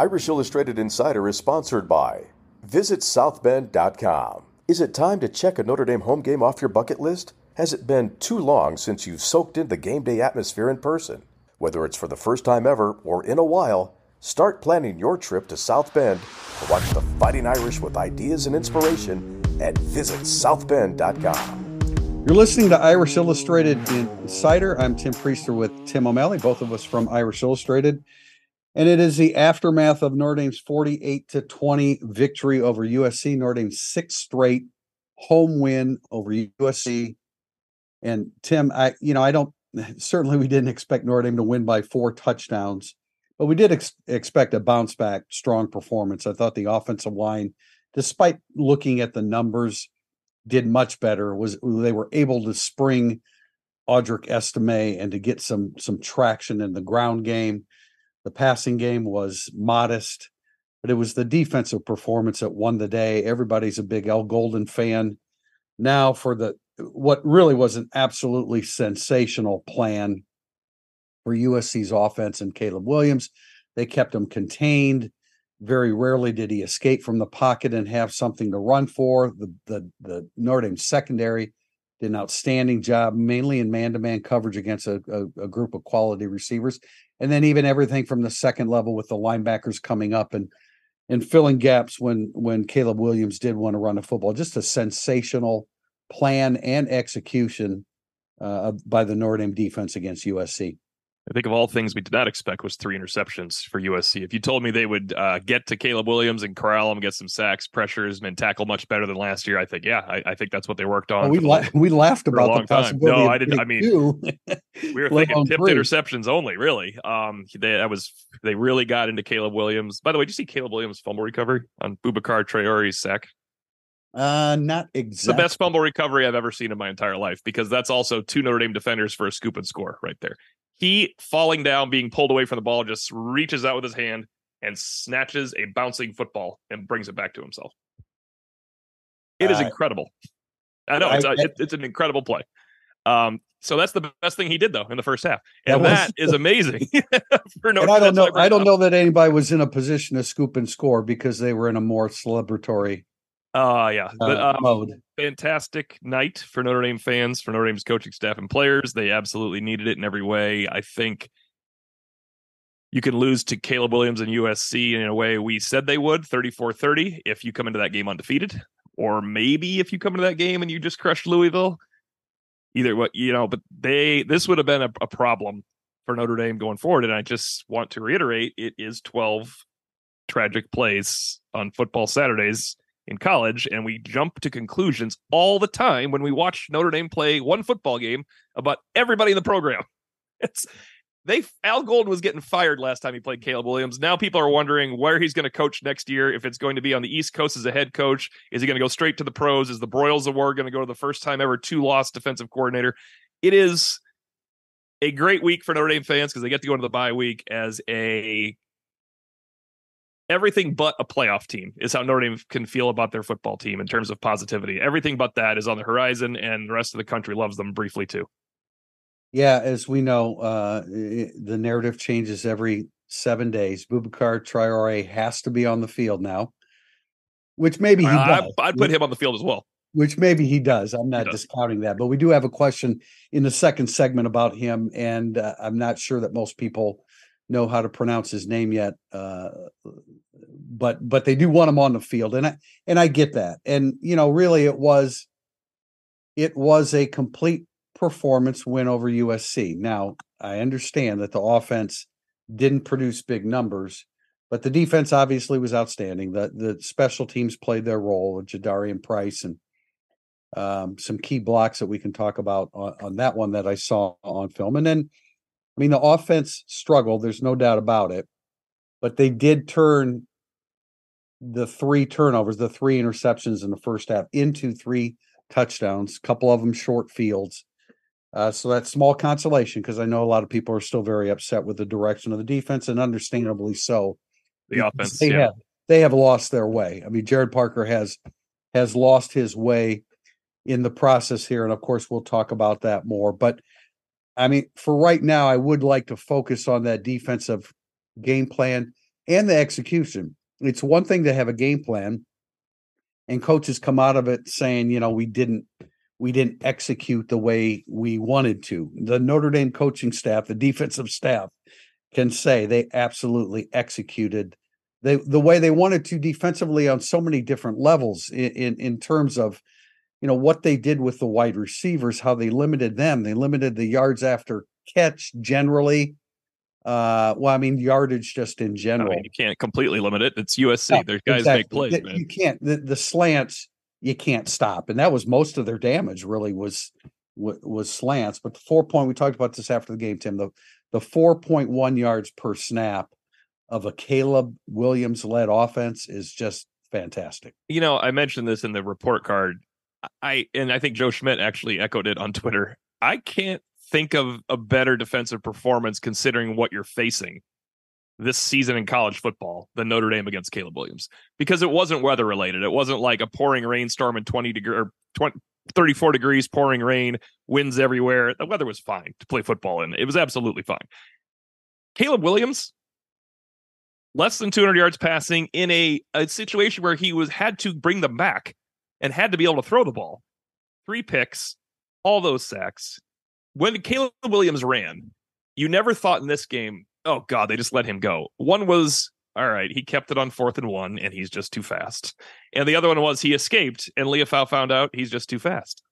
Irish Illustrated Insider is sponsored by Visit Southbend.com. Is it time to check a Notre Dame home game off your bucket list? Has it been too long since you've soaked in the game day atmosphere in person? Whether it's for the first time ever or in a while, start planning your trip to South Bend to watch the Fighting Irish with ideas and inspiration at visitsouthbend.com. You're listening to Irish Illustrated Insider. I'm Tim Prister with Tim O'Malley, both of us from Irish Illustrated. And it is the aftermath of Notre Dame's 48 to 20 victory over USC, Notre Dame's sixth straight home win over USC. And Tim, I you know, I don't certainly we didn't expect Notre Dame to win by four touchdowns, but we did ex- expect a bounce back, strong performance. I thought the offensive line, despite looking at the numbers, did much better. Was they were able to spring Audric Estime and to get some some traction in the ground game. The passing game was modest, but it was the defensive performance that won the day. Everybody's a big Al Golden fan. Now for the what really was an absolutely sensational plan for USC's offense and Caleb Williams. They kept him contained. Very rarely did he escape from the pocket and have something to run for. The the the Notre Dame secondary did an outstanding job, mainly in man-to-man coverage against a, a, a, group of quality receivers, and then even everything from the second level with the linebackers coming up and and filling gaps when when Caleb Williams did want to run a football. Just a sensational plan and execution uh, by the Notre Dame defense against USC. I think of all things we did not expect was three interceptions for USC. If you told me they would uh, get to Caleb Williams and corral him, get some sacks, pressures, and tackle much better than last year, I think, yeah, I, I think that's what they worked on. Oh, we la- we laughed about the possibility. No, I didn't. I mean, we were thinking tipped three. interceptions only. Really, um, they that was they really got into Caleb Williams. By the way, did you see Caleb Williams fumble recovery on Boubacar Traore's sack? Uh, not exactly. The best fumble recovery I've ever seen in my entire life because that's also two Notre Dame defenders for a scoop and score right there. He falling down, being pulled away from the ball, just reaches out with his hand and snatches a bouncing football and brings it back to himself. It is uh, incredible. I know it's, I, a, it, it's an incredible play. Um, so that's the best thing he did though in the first half, and that, was, is amazing. for no, I don't know. I don't know that anybody was in a position to scoop and score because they were in a more celebratory uh yeah. But, uh, um, mode. Fantastic night for Notre Dame fans, for Notre Dame's coaching staff and players. They absolutely needed it in every way. I think you can lose to Caleb Williams and USC in a way we said they would, 34-30, if you come into that game undefeated. Or maybe if you come into that game and you just crush Louisville. Either what you know, but they this would have been a, a problem for Notre Dame going forward. And I just want to reiterate it is 12 tragic plays on football Saturdays in college, and we jump to conclusions all the time when we watch Notre Dame play one football game about everybody in the program. It's they Al Golden was getting fired last time he played Caleb Williams. Now people are wondering where he's going to coach next year. If it's going to be on the East Coast as a head coach, is he going to go straight to the pros? Is the Broyles Award going to go to the first time ever two loss defensive coordinator? It is a great week for Notre Dame fans because they get to go into the bye week as a everything but a playoff team is how Notre Dame can feel about their football team in terms of positivity. Everything but that is on the horizon, and the rest of the country loves them briefly too. Yeah, as we know, uh, the narrative changes every seven days. Boubacar Traore has to be on the field now, which maybe he uh, does. I'd put him on the field as well. Which maybe he does. I'm not discounting that, but we do have a question in the second segment about him, and uh, I'm not sure that most people know how to pronounce his name yet. Uh, but but they do want him on the field, and I and I get that. And you know, really, it was it was a complete performance win over USC. Now I understand that the offense didn't produce big numbers, but the defense obviously was outstanding. The the special teams played their role with Jadarian Price and um, some key blocks that we can talk about on, on that one that I saw on film, and then I mean, the offense struggled. There's no doubt about it, but they did turn the three turnovers, the three interceptions in the first half into three touchdowns, a couple of them short fields. Uh, so that's small consolation because I know a lot of people are still very upset with the direction of the defense, and understandably so. The offense, they yeah. have they have lost their way. I mean, Gerad Parker has has lost his way in the process here, and of course we'll talk about that more. But I mean, for right now, I would like to focus on that defensive game plan and the execution. It's one thing to have a game plan and coaches come out of it saying, you know, we didn't we didn't execute the way we wanted to. The Notre Dame coaching staff, the defensive staff can say they absolutely executed they the way they wanted to defensively on so many different levels in, in, in terms of you know what they did with the wide receivers, how they limited them. They limited the yards after catch generally. Uh, well, I mean yardage just in general. I mean, you can't completely limit it. It's USC. Yeah, Their guys exactly. make plays. The, man. You can't. The, the slants you can't stop, and that was most of their damage. Really was was slants. But the four point we talked about this after the game, Tim. The the four point one yards per snap of a Caleb Williams led offense is just fantastic. You know, I mentioned this in the report card. I and I think Joe Schmidt actually echoed it on Twitter. I can't think of a better defensive performance considering what you're facing this season in college football than Notre Dame against Caleb Williams because it wasn't weather related. It wasn't like a pouring rainstorm in 20 degree or 20, 34 degrees, pouring rain, winds everywhere. The weather was fine to play football in. It was absolutely fine. Caleb Williams less than 200 yards passing in a, a situation where he was had to bring them back and had to be able to throw the ball. Three picks, all those sacks. When Caleb Williams ran, you never thought in this game, oh God, they just let him go. One was, all right, he kept it on fourth and one, and he's just too fast. And the other one was he escaped, and Liufau found out he's just too fast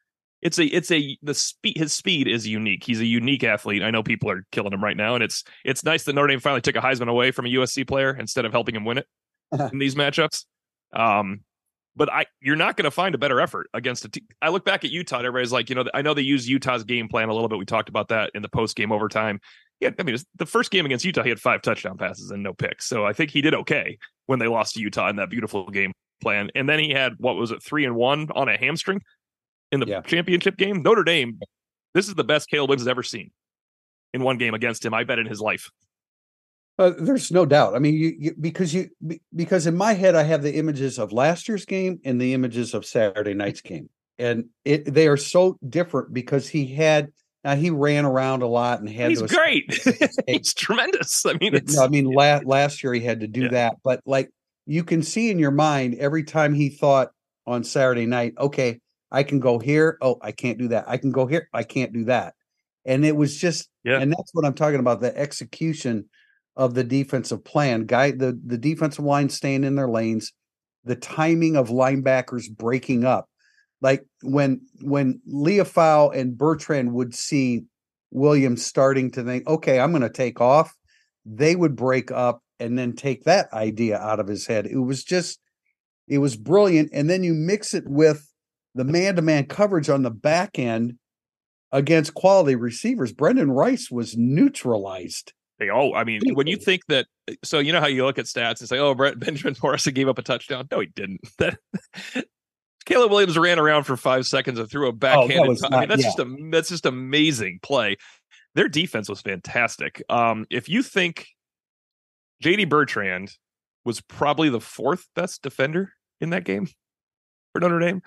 it's a it's a the speed his speed is unique. He's a unique athlete. I know people are killing him right now, and it's it's nice that Notre Dame finally took a Heisman away from a USC player instead of helping him win it in these matchups. Um, but I you're not going to find a better effort against a team. I look back at Utah. And everybody's like, you know, I know they use Utah's game plan a little bit. We talked about that in the post game overtime. Yeah, I mean, the first game against Utah, he had five touchdown passes and no picks. So I think he did okay when they lost to Utah in that beautiful game plan. And then he had what was it, three and one on a hamstring in the yeah. championship game. Notre Dame, this is the best Caleb Williams has ever seen in one game against him. I bet in his life. Uh, there's no doubt. I mean, you, you, because you because in my head I have the images of last year's game and the images of Saturday night's game, and it they are so different because he had now he ran around a lot and had. He's great. He's tremendous. I mean, no, I mean last last year he had to do yeah. that, but like you can see in your mind every time he thought on Saturday night, okay, I can go here. Oh, I can't do that. I can go here. I can't do that. And it was just, yeah. and that's what I'm talking about the execution of the defensive plan. Guy, the, the defensive line staying in their lanes, the timing of linebackers breaking up. Like when when Liufau and Bertrand would see Williams starting to think, okay, I'm going to take off, they would break up and then take that idea out of his head. It was just, it was brilliant. And then you mix it with the man-to-man coverage on the back end against quality receivers. Brendan Rice was neutralized. They all, I mean, when you think that, so you know how you look at stats and say, "Oh, Brett Benjamin Morrison gave up a touchdown." No, he didn't. That Caleb Williams ran around for five seconds and threw a backhanded. Oh, that not, I mean, that's yeah. just a that's just amazing play. Their defense was fantastic. Um, if you think JD Bertrand was probably the fourth best defender in that game for Notre Dame,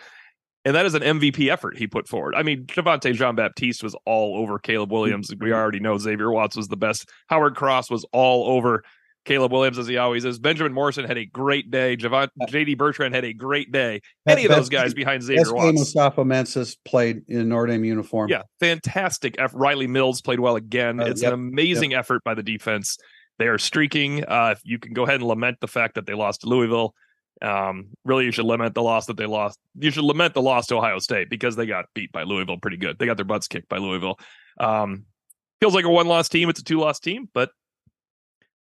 and that is an MVP effort he put forward. I mean, Javontae Jean Baptiste was all over Caleb Williams. We mm-hmm. already know Xavier Watts was the best. Howard Cross was all over Caleb Williams, as he always is. Benjamin Morrison had a great day. Javon, JD Bertrand had a great day. Any of those guys behind Xavier best Watts. Mustafa Mensah played in Notre Dame uniform. Yeah, fantastic. Riley Mills played well again. Uh, it's yep, an amazing yep. effort by the defense. They are streaking. Uh, you can go ahead and lament the fact that they lost to Louisville. Um, really, you should lament the loss that they lost. You should lament the loss to Ohio State because they got beat by Louisville pretty good. They got their butts kicked by Louisville. Um, feels like a one loss team. It's a two loss team, but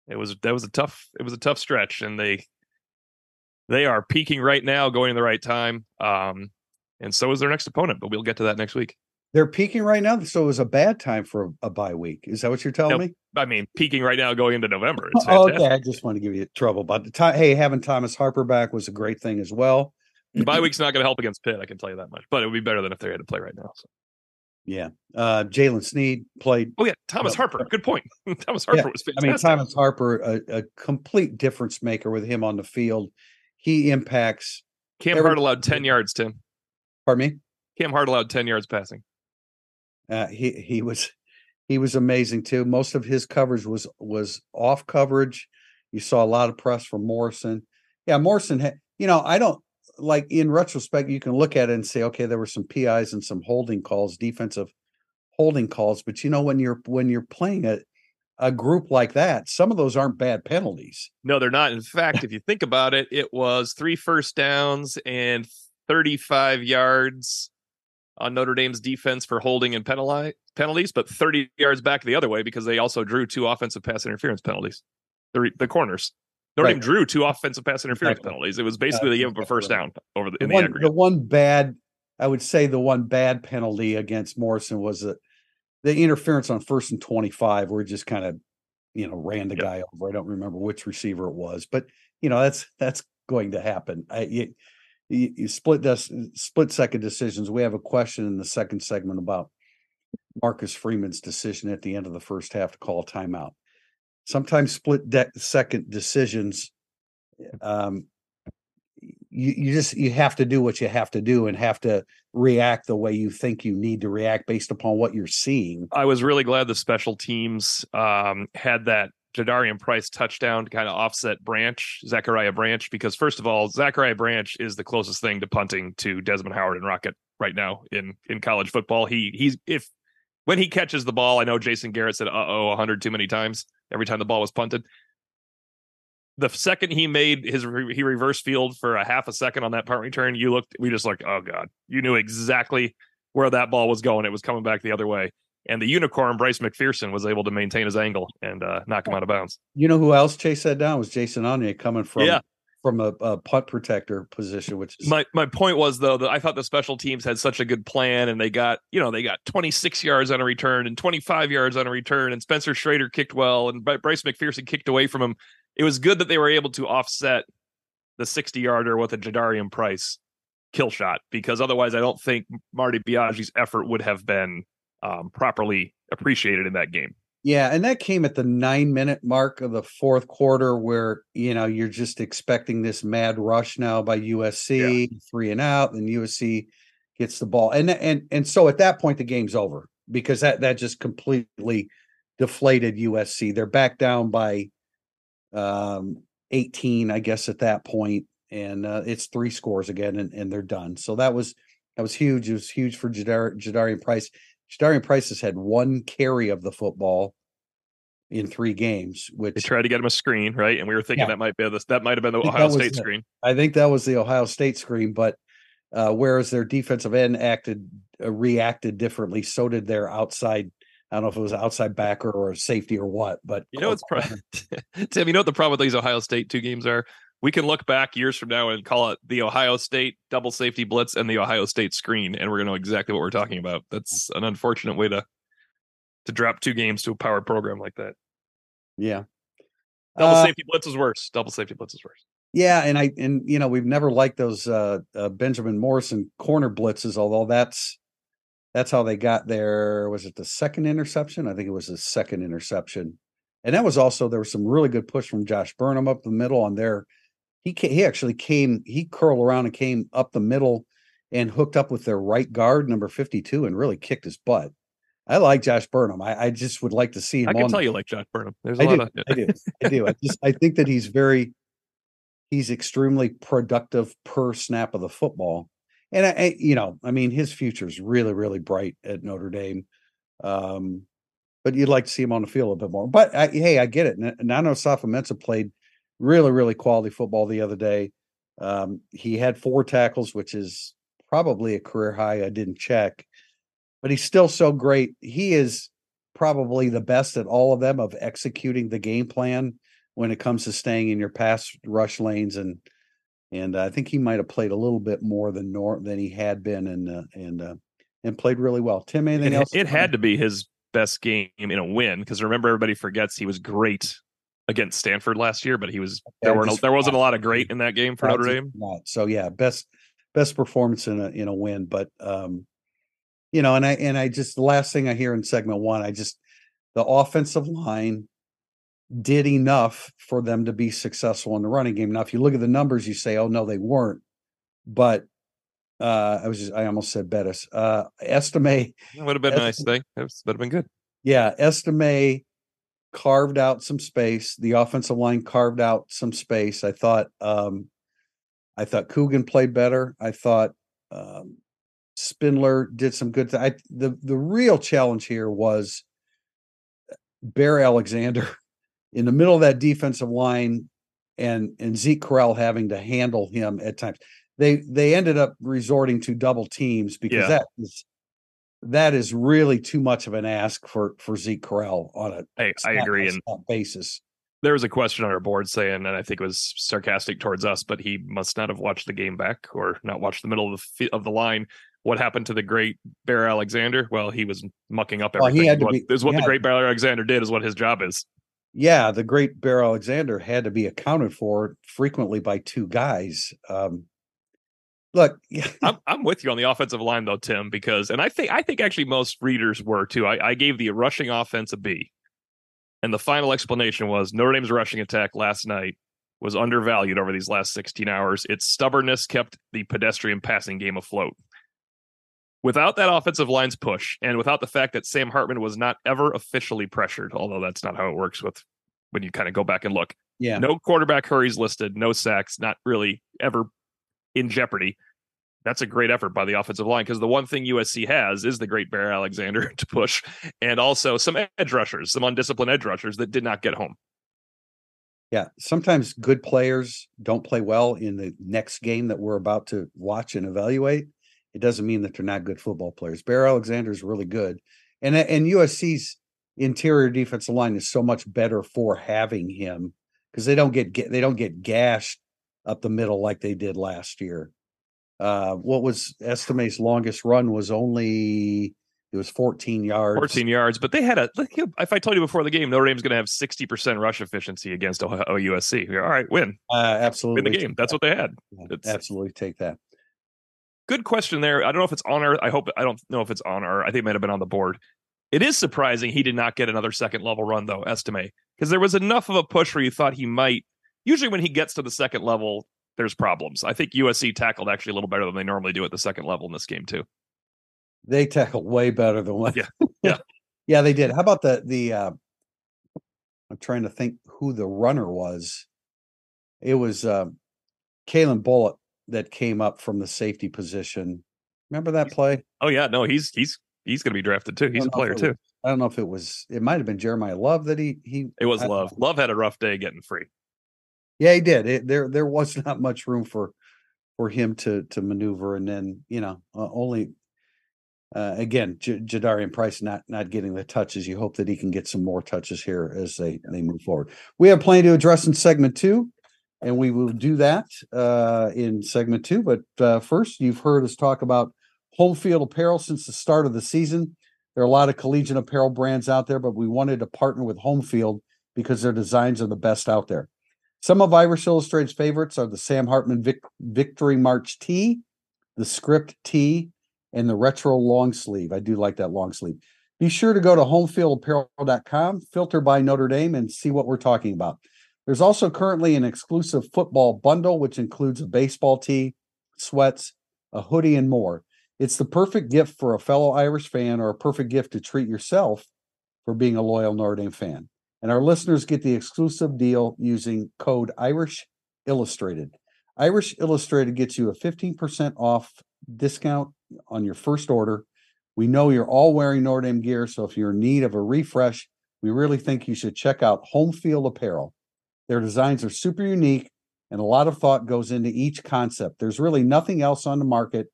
it was that was a tough it was a tough stretch, and they they are peaking right now, going in the right time. Um, and so is their next opponent, but we'll get to that next week. They're peaking right now, so it was a bad time for a, a bye week. Is that what you're telling nope. me? I mean, peaking right now, going into November. Oh, okay, I just want to give you trouble, but the time, hey, having Thomas Harper back was a great thing as well. The bye week's not going to help against Pitt, I can tell you that much. But it would be better than if they had to play right now. So. Yeah, uh, Jaylen Sneed played. Oh yeah, Thomas uh, Harper. Good point. Thomas Harper yeah, was fantastic. I mean, Thomas Harper, a, a, complete difference maker with him on the field. He impacts. Cam every- Hart allowed ten yards. Tim. Pardon me. Cam Hart allowed ten yards passing. Uh, he he was he was amazing too. Most of his coverage was was off coverage, You saw a lot of press from Morrison. Yeah, Morrison you know, I don't like in retrospect, you can look at it and say, okay, there were some PIs and some holding calls, defensive holding calls. But you know, when you're when you're playing a a group like that, some of those aren't bad penalties. No, they're not. In fact, if you think about it, it was three first downs and 35 yards on Notre Dame's defense for holding and penalty penalties, but 30 yards back the other way because they also drew two offensive pass interference penalties. The, the corners. Notre right. Dame drew two offensive pass interference exactly. penalties. It was basically they gave up a first down over the, the, the one, aggregate. The one bad, I would say, the one bad penalty against Morrison was the, the interference on first and twenty-five, where it just kind of, you know, ran the yep. guy over. I don't remember which receiver it was, but you know that's that's going to happen. I, you, you split this split second decisions. We have a question in the second segment about Marcus Freeman's decision at the end of the first half to call timeout. Sometimes split de- second decisions, um, you, you just you have to do what you have to do and have to react the way you think you need to react based upon what you're seeing. I was really glad the special teams um, had that Jadarian Price touchdown to kind of offset Branch, Zachariah Branch, because first of all, Zachariah Branch is the closest thing to punting to Desmond Howard and Rocket right now in in college football. He he's if when he catches the ball, I know Jason Garrett said, uh oh a hundred too many times." Every time the ball was punted, the second he made his he reverse field for a half a second on that punt return, you looked, we just like, oh god, you knew exactly where that ball was going. It was coming back the other way and the unicorn Bryce McPherson was able to maintain his angle and uh, knock him out of bounds. You know who else chased that down was Jason Onye coming from yeah. from a, a punt protector position. Which is my my point was though that I thought the special teams had such a good plan and they got you know they got 26 yards on a return and 25 yards on a return and Spencer Schrader kicked well and Bryce McPherson kicked away from him. It was good that they were able to offset the 60 yarder with a Jadarian Price kill shot because otherwise I don't think Marty Biagi's effort would have been um, properly appreciated in that game. Yeah, and that came at the nine minute mark of the fourth quarter, where you know you're just expecting this mad rush now by USC, yeah. three and out, and USC gets the ball, and and and so at that point the game's over because that that just completely deflated USC. They're back down by um 18, I guess, at that point, and uh, it's three scores again, and, and they're done. So that was that was huge. It was huge for Jadar- Jadarian Price. Jadarian Price has had one carry of the football in three games. Which they tried to get him a screen, right? And we were thinking yeah. that might be this. That might have been the Ohio State the, screen. I think that was the Ohio State screen, but uh, whereas their defensive end acted uh, reacted differently, so did their outside. I don't know if it was outside backer or safety or what, but you know it's pro- Tim. You know what the problem with these Ohio State two games are? We can look back years from now and call it the Ohio State double safety blitz and the Ohio State screen, and we're gonna know exactly what we're talking about. That's an unfortunate way to to drop two games to a power program like that. Yeah. Double uh, safety blitz is worse. Double safety blitz is worse. Yeah, and I and you know we've never liked those uh, uh, Benjamin Morrison corner blitzes, although that's that's how they got there. Was it the second interception? I think it was the second interception, and that was also there was some really good push from Josh Burnham up the middle on their he came, he actually came he curled around and came up the middle and hooked up with their right guard number 52 and really kicked his butt. I like josh burnham. I, I just would like to see him i can tell you like josh burnham. There's a I lot do, of i do i do. I just i think that he's very he's extremely productive per snap of the football. And I, I you know i mean his future is really really bright at notre dame um but you'd like to see him on the field a bit more. But I, hey i get it. Nana Osafo-Mensah played really, really quality football the other day. Um, he had four tackles, which is probably a career high. I didn't check, but he's still so great. He is probably the best at all of them of executing the game plan when it comes to staying in your pass rush lanes and and I think he might have played a little bit more than nor than he had been and uh, and uh, and played really well. Tim, anything it, else? It had to be his best game in a win because remember everybody forgets he was great against Stanford last year, but he was there weren't there wasn't a lot of great in that game for Notre Dame. Not. So yeah, best best performance in a in a win. But um, you know, and I and I just the last thing I hear in segment one, I just the offensive line did enough for them to be successful in the running game. Now, if you look at the numbers, you say, oh no, they weren't. But uh I was just I almost said Bettis. Uh Estime would have been a nice thing. It would have been good. Yeah, Estime carved out some space. The offensive line carved out some space. I thought um, I thought Coogan played better. I thought um, Spindler did some good. Th- I, the the real challenge here was Bear Alexander in the middle of that defensive line, and and Zeke Correll having to handle him at times. They they ended up resorting to double teams because yeah. that is that is really too much of an ask for for Zeke Correll on a I, I agree and basis. There was a question on our board saying, and I think it was sarcastic towards us, but he must not have watched the game back or not watched the middle of the of the line. What happened to the great Bear Alexander? Well, he was mucking up everything. Well, he had to what, be, is what the great Bear Alexander did. Is what his job is. Yeah, the great Bear Alexander had to be accounted for frequently by two guys. Um, Look, I'm I'm with you on the offensive line though, Tim, because and I think I think actually most readers were too. I, I gave the rushing offense a B. And the final explanation was Notre Dame's rushing attack last night was undervalued over these last 16 hours. Its stubbornness kept the pedestrian passing game afloat. Without that offensive line's push, and without the fact that Sam Hartman was not ever officially pressured, although that's not how it works with when you kind of go back and look. Yeah. No quarterback hurries listed, no sacks, not really ever in jeopardy. That's a great effort by the offensive line because the one thing USC has is the great Bear Alexander to push, and also some edge rushers, some undisciplined edge rushers that did not get home. Yeah, sometimes good players don't play well in the next game that we're about to watch and evaluate. It doesn't mean that they're not good football players. Bear Alexander is really good, and and USC's interior defensive line is so much better for having him because they don't get, they don't get gashed up the middle like they did last year. Uh, what was Estime's longest run was only it was 14 yards. 14 yards, but they had a. If I told you before the game, Notre Dame's going to have 60 percent rush efficiency against USC. All right, win. Uh, absolutely, win the game. That's what they had. Absolutely, take that. Good question there. I don't know if it's on our. I hope I don't know if it's on our. I think it might have been on the board. It is surprising he did not get another second level run though, Estime, because there was enough of a push where you thought he might usually when he gets to the second level, there's problems. I think USC tackled actually a little better than they normally do at the second level in this game too. They tackled way better than what. Yeah, yeah, yeah. They did. How about the the? uh I'm trying to think who the runner was. It was uh, Calen Bullock that came up from the safety position. Remember that play? Oh yeah, no, he's he's he's going to be drafted too. He's a player too. I don't know if it was. It might have been Jeremiyah Love that he he. It was Love. Love had a rough day getting free. Yeah, he did. It, there there was not much room for for him to to maneuver, and then you know uh, only uh, again J- Jadarian Price not not getting the touches. You hope that he can get some more touches here as they they move forward. We have plenty to address in segment two, and we will do that uh, in segment two. But uh, first, you've heard us talk about home field apparel since the start of the season. There are a lot of collegiate apparel brands out there, but we wanted to partner with Home Field because their designs are the best out there. Some of Irish Illustrated's favorites are the Sam Hartman Vic- Victory March tee, the script tee, and the retro long sleeve. I do like that long sleeve. Be sure to go to homefieldapparel.com, filter by Notre Dame, and see what we're talking about. There's also currently an exclusive football bundle, which includes a baseball tee, sweats, a hoodie, and more. It's the perfect gift for a fellow Irish fan or a perfect gift to treat yourself for being a loyal Notre Dame fan. And our listeners get the exclusive deal using code Irish Illustrated. Irish Illustrated gets you a 15% off discount on your first order. We know you're all wearing Notre Dame gear, so if you're in need of a refresh, we really think you should check out Home Field Apparel. Their designs are super unique, and a lot of thought goes into each concept. There's really nothing else on the market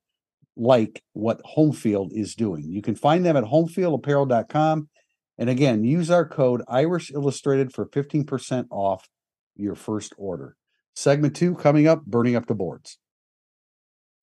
like what Home Field is doing. You can find them at homefieldapparel.com and again, use our code Irish Illustrated for 15% off your first order. Segment two coming up, burning up the boards.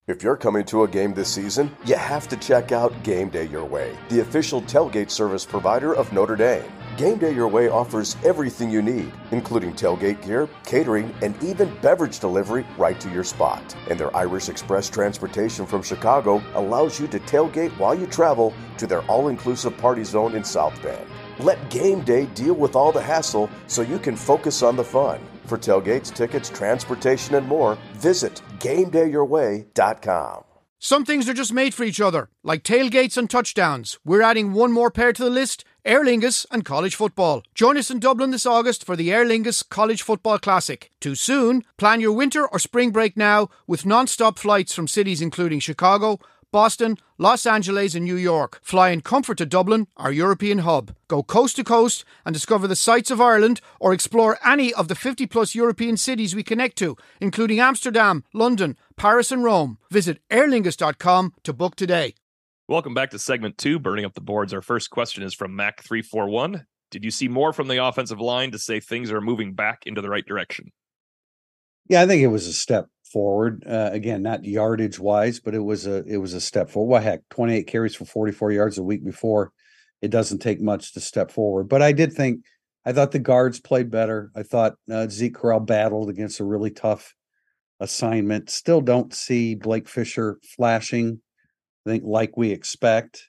If you're coming to a game this season, you have to check out Game Day Your Way, the official tailgate service provider of Notre Dame. Game Day Your Way offers everything you need, including tailgate gear, catering, and even beverage delivery right to your spot. And their Irish Express transportation from Chicago allows you to tailgate while you travel to their all inclusive party zone in South Bend. Let Game Day deal with all the hassle so you can focus on the fun. For tailgates, tickets, transportation, and more, visit GameDayYourWay.com. Some things are just made for each other, like tailgates and touchdowns. We're adding one more pair to the list Aer Lingus and college football. Join us in Dublin this August for the Aer Lingus College Football Classic. Too soon? Plan your winter or spring break now with non stop flights from cities including Chicago, Boston, Los Angeles, and New York. Fly in comfort to Dublin, our European hub. Go coast to coast and discover the sights of Ireland or explore any of the 50 plus European cities we connect to, including Amsterdam, London, Paris, and Rome. Visit aerlingus.com to book today. Welcome back to segment two, Burning Up the Boards. Our first question is from Mac341. Did you see more from the offensive line to say things are moving back into the right direction? Yeah, I think it was a step forward. Uh, again, not yardage wise, but it was a it was a step forward. What heck, 28 carries for 44 yards a week before. It doesn't take much to step forward. But I did think I thought the guards played better. I thought uh, Zeke Correll battled against a really tough assignment. Still don't see Blake Fisher flashing. I think like we expect.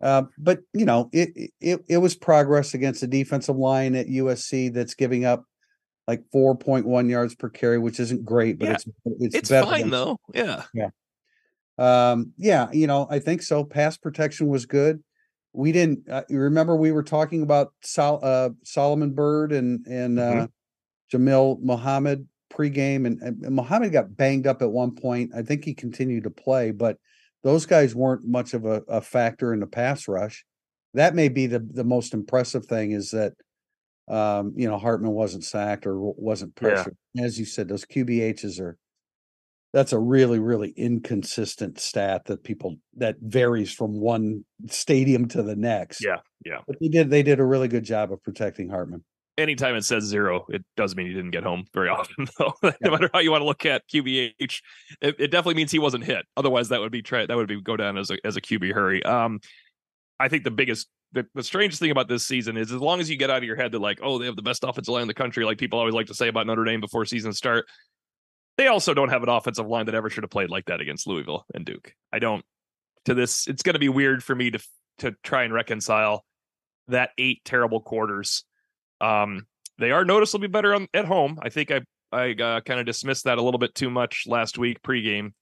Uh, but you know, it, it it was progress against a defensive line at USC that's giving up like 4.1 yards per carry, which isn't great, but yeah. it's it's, it's fine than, though. Yeah. Yeah. Um, yeah, you know, I think so. Pass protection was good. We didn't uh, remember we were talking about Sol, uh, Solomon Byrd and and mm-hmm. uh, Jamil Muhammad pregame, and, and Muhammad got banged up at one point. I think he continued to play, but those guys weren't much of a, a factor in the pass rush. That may be the the most impressive thing is that um, you know, Hartman wasn't sacked or wasn't pressured. Yeah. As you said, those QBHs are that's a really, really inconsistent stat that people that varies from one stadium to the next. Yeah, yeah. But they did they did a really good job of protecting Hartman. Anytime it says zero, it does mean he didn't get home very often, though. Yeah. no matter how you want to look at QBH, it, it, definitely means he wasn't hit. Otherwise, that would be try that would be go down as a as a QB hurry. Um, I think the biggest the, the strangest thing about this season is as long as you get out of your head that like, oh, they have the best offensive line in the country, like people always like to say about Notre Dame before season start. They also don't have an offensive line that ever should have played like that against Louisville and Duke. I don't. To this, it's going to be weird for me to to try and reconcile that eight terrible quarters. Um, they are noticeably better on, at home. I think I I uh, kind of dismissed that a little bit too much last week pregame.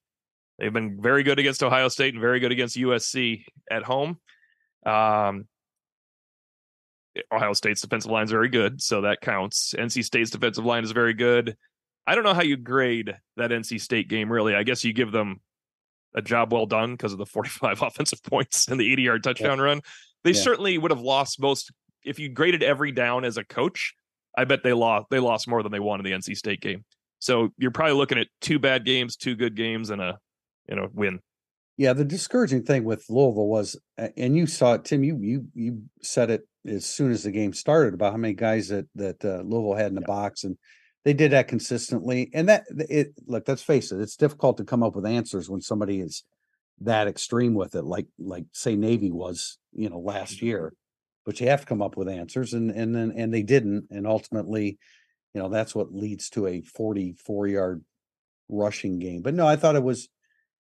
They've been very good against Ohio State and very good against USC at home. Um, Ohio State's defensive line is very good, so that counts. NC State's defensive line is very good. I don't know how you grade that NC State game really. I guess you give them a job well done because of the 45 offensive points and the 80 yard touchdown yeah. run. They yeah. certainly would have lost most if you graded every down as a coach. I bet they lost they lost more than they won in the NC State game. So you're probably looking at two bad games, two good games, and a you know win. Yeah, the discouraging thing with Louisville was, and you saw it, Tim. You you you said it as soon as the game started about how many guys that that uh, Louisville had in the yeah. box, and they did that consistently. And that it look, let's face it, it's difficult to come up with answers when somebody is that extreme with it, like like say Navy was, you know, last mm-hmm. year. But you have to come up with answers, and and then and they didn't, and ultimately, you know, that's what leads to a forty-four yard rushing game. But no, I thought it was,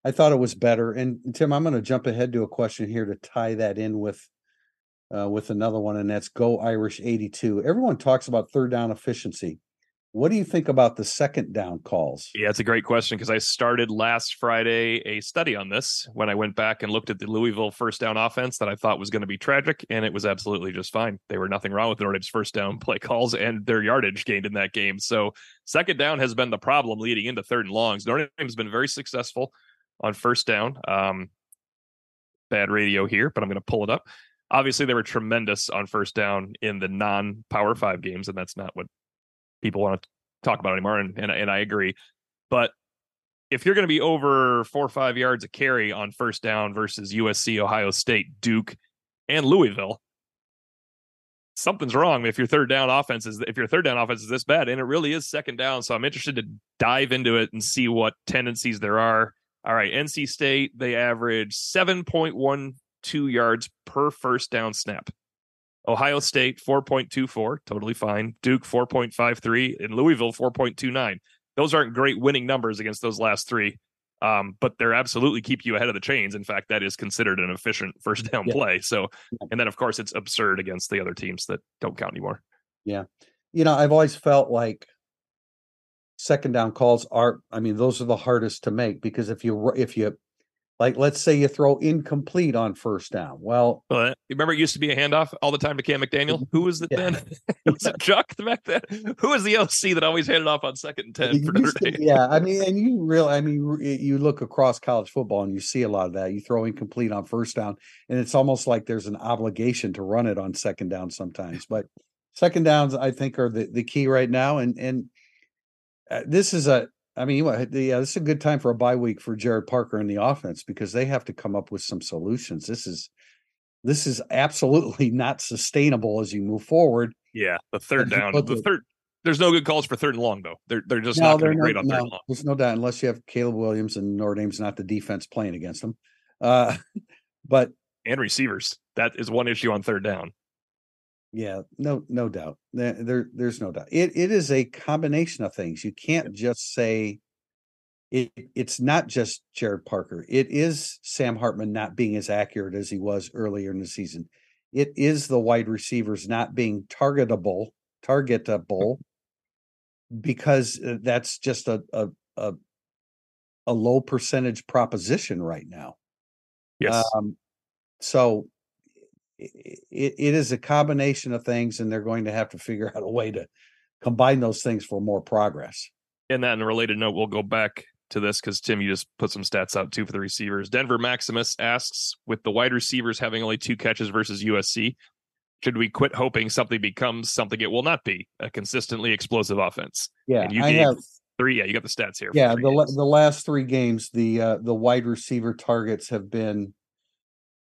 I thought it was better. And Tim, I'm going to jump ahead to a question here to tie that in with uh, with another one, and that's Go Irish 82. Everyone talks about third down efficiency. What do you think about the second down calls? Yeah, it's a great question because I started last Friday a study on this when I went back and looked at the Louisville first down offense that I thought was going to be tragic, and it was absolutely just fine. They were nothing wrong with Notre Dame's first down play calls and their yardage gained in that game. So, second down has been the problem leading into third and longs. Notre Dame's been very successful on first down. Um, bad radio here, but I'm going to pull it up obviously they were tremendous on first down in the non power five games and that's not what people want to talk about anymore and, and, and i agree but if you're going to be over four or five yards of carry on first down versus usc ohio state duke and louisville something's wrong if your third down offense is if your third down offense is this bad and it really is second down so i'm interested to dive into it and see what tendencies there are all right nc state they average 7.1 two yards per first down snap. Ohio State 4.24, totally fine. Duke 4.53, and Louisville 4.29. Those aren't great winning numbers against those last three, um, but they're absolutely keep you ahead of the chains. In fact, that is considered an efficient first down yeah. play. So, and then of course it's absurd against the other teams that don't count anymore. Yeah, you know, I've always felt like second down calls are. I mean, those are the hardest to make because if you if you Like, let's say you throw incomplete on first down. Well, well remember it used to be a handoff all the time to Cam McDaniel. Who was it yeah. then? was it Chuck back then? Who was the OC that always handed off on second and ten for Notre Dame? Yeah, I mean, and you really, I mean, you look across college football and you see a lot of that. You throw incomplete on first down, and it's almost like there's an obligation to run it on second down sometimes. But second downs, I think, are the the key right now, and and uh, this is a I mean, yeah, this is a good time for a bye week for Gerad Parker and the offense because they have to come up with some solutions. This is this is absolutely not sustainable as you move forward. Yeah, the third down, the third. There's no good calls for third and long though. They're they're just no, not going to be great on no, third and long. There's no doubt unless you have Caleb Williams and Notre Dame's not the defense playing against them. Uh, but and receivers. That is one issue on third down. Yeah, no, no doubt. There, there, there's no doubt. It, it is a combination of things. You can't just say it. It's not just Gerad Parker. It is Sam Hartman not being as accurate as he was earlier in the season. It is the wide receivers not being targetable, targetable, because uh, that's just a a a, a low percentage proposition right now. Yes. Um, so it, it is a combination of things, and they're going to have to figure out a way to combine those things for more progress. And that, in a related note, we'll go back to this because Tim, you just put some stats out too for the receivers. Denver Maximus asks, with the wide receivers having only two catches versus USC, should we quit hoping something becomes something it will not be a consistently explosive offense? Yeah, and you I have three. Yeah, you got the stats here. Yeah, the the last three games, the uh, the wide receiver targets have been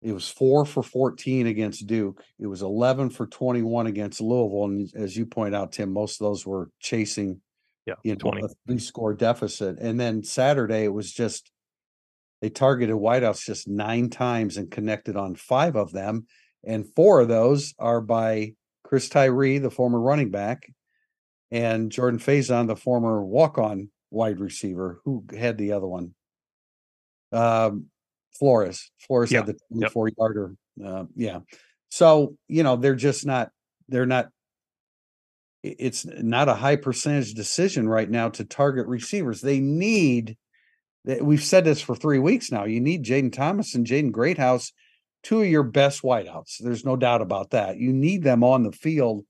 it was four for 14 against Duke. It was 11 for 21 against Louisville. And as you point out, Tim, most of those were chasing yeah, you know, 20. a three score deficit. And then Saturday, it was just they targeted wideouts just nine times and connected on five of them. And four of those are by Chris Tyree, the former running back, and Jordan Faison, the former walk on wide receiver. Who had the other one? Um, Flores. Flores yeah. had the 24 yep. yarder. Uh, yeah. So, you know, they're just not, they're not, it's not a high percentage decision right now to target receivers. They need, we've said this for three weeks now. You need Jayden Thomas and Jaden Greathouse, two of your best wideouts. There's no doubt about that. You need them on the field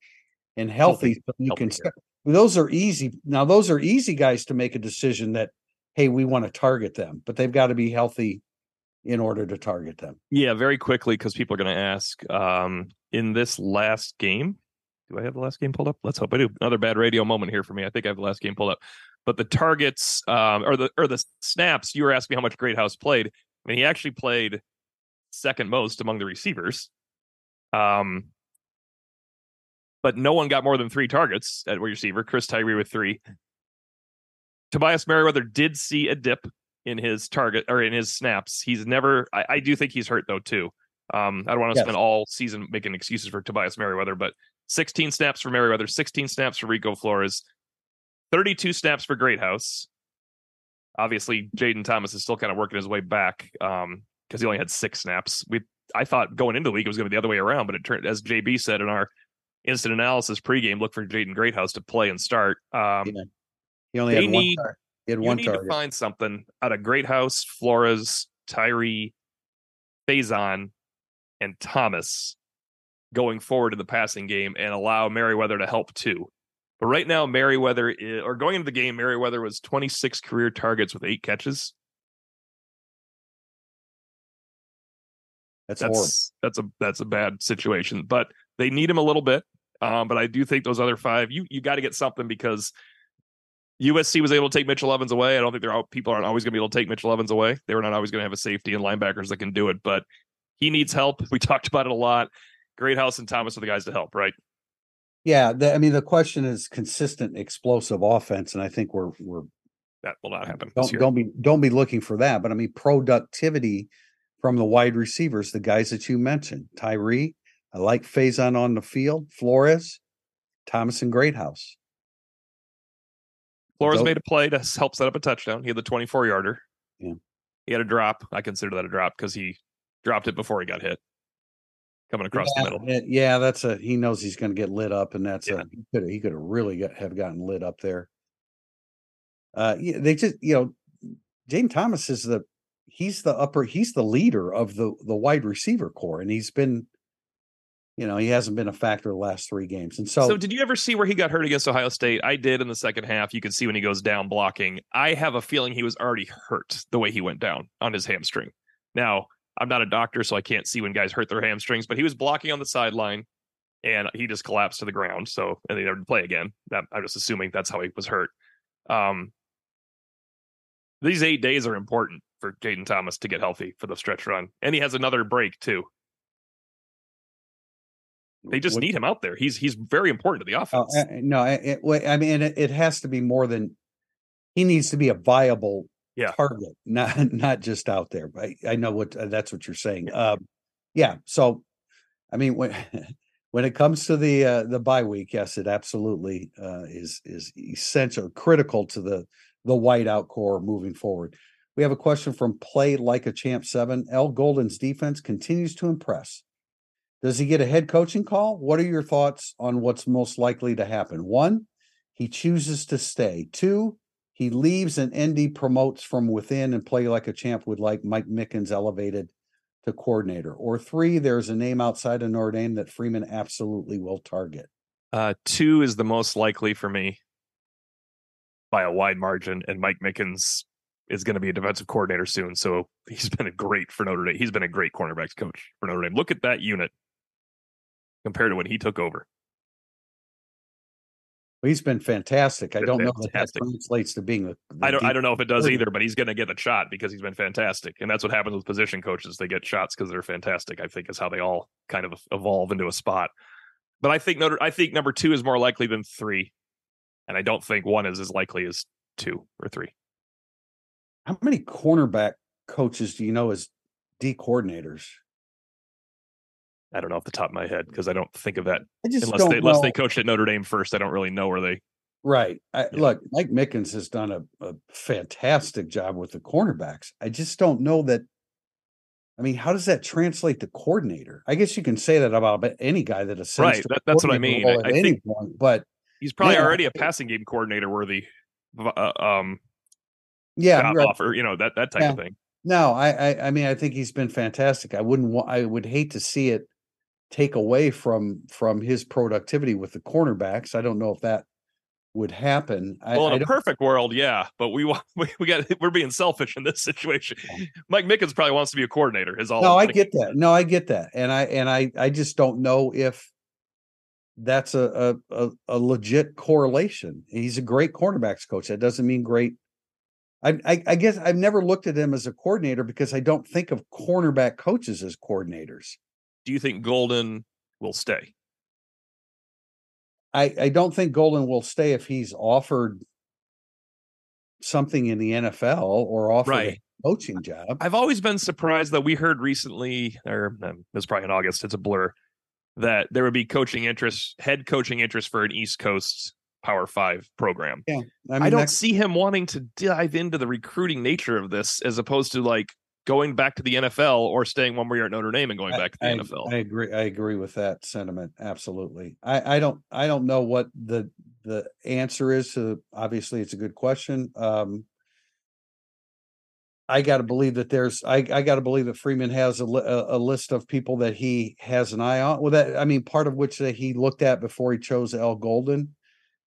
and healthy, so you healthy can. Those are easy. Now, those are easy guys to make a decision that, hey, we want to target them, but they've got to be healthy in order to target them. Yeah, very quickly because people are going to ask. Um, in this last game, do I have the last game pulled up? Let's hope I do. Another bad radio moment here for me. I think I have the last game pulled up. But the targets um, or the or the snaps, you were asking me how much Greathouse played. I mean, he actually played second most among the receivers. Um, but no one got more than three targets at receiver. Chris Tyree with three. Tobias Merriweather did see a dip in his target or in his snaps. He's never. I, I do think he's hurt though too. Um, I don't want to yes. spend all season making excuses for Tobias Merriweather, but 16 snaps for Merriweather, 16 snaps for Rico Flores, 32 snaps for Greathouse. Obviously, Jayden Thomas is still kind of working his way back um, because um, he only had six snaps. We I thought going into the league it was going to be the other way around, but it turned as JB said in our instant analysis pregame, look for Jaden Greathouse to play and start. Um, yeah. He only had need, one start. He had you one need target. to find something out of Greathouse, Flores, Tyree, Faison, and Thomas going forward in the passing game and allow Merriweather to help too. But right now, Merriweather, is, or going into the game, Merriweather was 26 career targets with eight catches. That's that's that's a that's a bad situation. But they need him a little bit. Um, but I do think those other five, you you got to get something because USC was able to take Mitchell Evans away. I don't think they're people aren't always going to be able to take Mitchell Evans away. They were not always going to have a safety and linebackers that can do it, but he needs help. We talked about it a lot. Greathouse and Thomas are the guys to help, right? Yeah, the, I mean the question is consistent explosive offense, and I think we're we're that will not happen. Don't don't be don't be looking for that, but I mean productivity from the wide receivers, the guys that you mentioned, Tyree. I like Faison on the field, Flores, Thomas, and Greathouse. Flores made a play to help set up a touchdown. He had the 24 yarder. Yeah. He had a drop. I consider that a drop because he dropped it before he got hit. Coming across yeah, the middle. Yeah, that's a he knows he's going to get lit up, and that's yeah. a he could he could have really got, have gotten lit up there. Uh, yeah, they just you know, Jayden Thomas is the he's the upper he's the leader of the the wide receiver corps and he's been you know he hasn't been a factor the last three games. And so so did you ever see where he got hurt against ohio state? I did in the second half. You could see when he goes down blocking. I have a feeling he was already hurt the way he went down on his hamstring. Now i'm not a doctor so i can't see when guys hurt their hamstrings but he was blocking on the sideline and he just collapsed to the ground. So and they never play again. That i'm just assuming that's how he was hurt. Um these eight days are important for Jayden Thomas to get healthy for the stretch run. And he has another break too. They just what, need him out there. He's he's very important to the oh, offense. Uh, no, it, I mean it, it, has to be more than he needs to be a viable yeah. target, not not just out there. But I, I know what uh, that's what you're saying. Yeah. Um, yeah. So, I mean when when it comes to the uh, the bye week, yes, it absolutely uh, is is essential, critical to the the wideout corps moving forward. We have a question from Play Like a Champ 7. Al Golden's defense continues to impress. Does he get a head coaching call? What are your thoughts on what's most likely to happen? One, he chooses to stay. Two, he leaves and ND promotes from within and play like a champ would like Mike Mickens elevated to coordinator. Or three, there's a name outside of Notre Dame that Freeman absolutely will target. Uh, two is the most likely for me by a wide margin, and Mike Mickens is going to be a defensive coordinator soon. So he's been a great for Notre Dame. He's been a great cornerbacks coach for Notre Dame. Look at that unit compared to when he took over. Well, he's been fantastic. I don't fantastic. know if that translates to being a. I don't. I don't know if it does either, but he's going to get a shot because he's been fantastic, and that's what happens with position coaches. They get shots because they're fantastic. I think is how they all kind of evolve into a spot. But I think Notre. I think number two is more likely than three, and I don't think one is as likely as two or three. How many cornerback coaches do you know as D coordinators? I don't know off the top of my head because I don't think of that unless they unless they coached at Notre Dame first. I don't really know where they. Right. I, yeah. Look, Mike Mickens has done a, a fantastic job with the cornerbacks. I just don't know that. I mean, how does that translate to coordinator? I guess you can say that about any guy that ascends. Right. That, that's what I mean. I, I think, point, but he's probably yeah, already a passing game coordinator worthy. Uh, um, yeah, right. offer, you know that that type yeah. of thing. No, I, I I mean I think he's been fantastic. I wouldn't want I would hate to see it take away from from his productivity with the cornerbacks. I don't know if that would happen. Well, in a perfect world, yeah, but we want we, we got we're being selfish in this situation. Mike Mickens probably wants to be a coordinator. Is all. No, I get that. No, I get that, and I and I I just don't know if that's a a, a legit correlation. He's a great cornerbacks coach. That doesn't mean great I, I, I guess I've never looked at him as a coordinator because I don't think of cornerback coaches as coordinators. Do you think Golden will stay? I, I don't think Golden will stay if he's offered something in the NFL or offered right. a coaching job. I've always been surprised that we heard recently, or um, it was probably in August, it's a blur, that there would be coaching interest, head coaching interest for an East Coast Power Five program. Yeah, I, mean, I don't see him wanting to dive into the recruiting nature of this as opposed to like going back to the NFL or staying one more year at Notre Dame and going back to the I, NFL. I agree. I agree with that sentiment. Absolutely. I, I don't. I don't know what the the answer is. To, obviously, it's a good question. Um, I got to believe that there's. I, I got to believe that Freeman has a, a, a, list of people that he has an eye on. Well, that I mean, part of which that he looked at before he chose Al Golden.